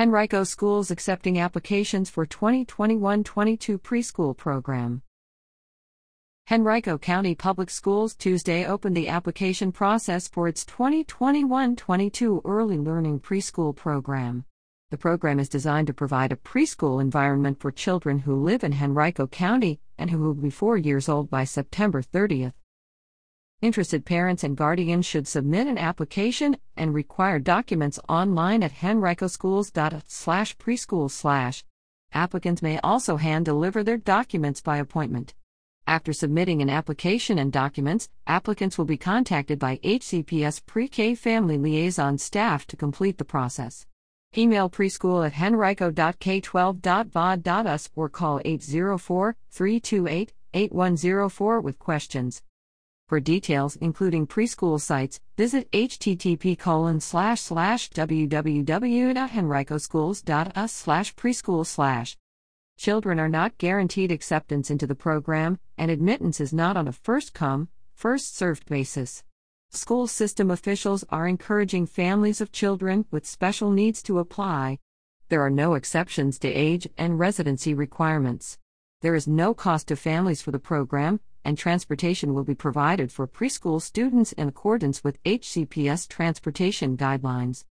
Henrico Schools accepting applications for 2021 22 preschool program. Henrico County Public Schools Tuesday opened the application process for its 2021 22 Early Learning Preschool program. The program is designed to provide a preschool environment for children who live in Henrico County and who will be four years old by September 30th. Interested parents and guardians should submit an application and required documents online at henricoschools.slash preschool slash. Applicants may also hand deliver their documents by appointment. After submitting an application and documents, applicants will be contacted by HCPS Pre K Family Liaison staff to complete the process. Email preschool at henrico.k12.vod.us or call 804 328 8104 with questions. For details, including preschool sites, visit http www.henricoschools.us slash preschool slash. Children are not guaranteed acceptance into the program, and admittance is not on a first come, first served basis. School system officials are encouraging families of children with special needs to apply. There are no exceptions to age and residency requirements. There is no cost to families for the program, and transportation will be provided for preschool students in accordance with HCPS transportation guidelines.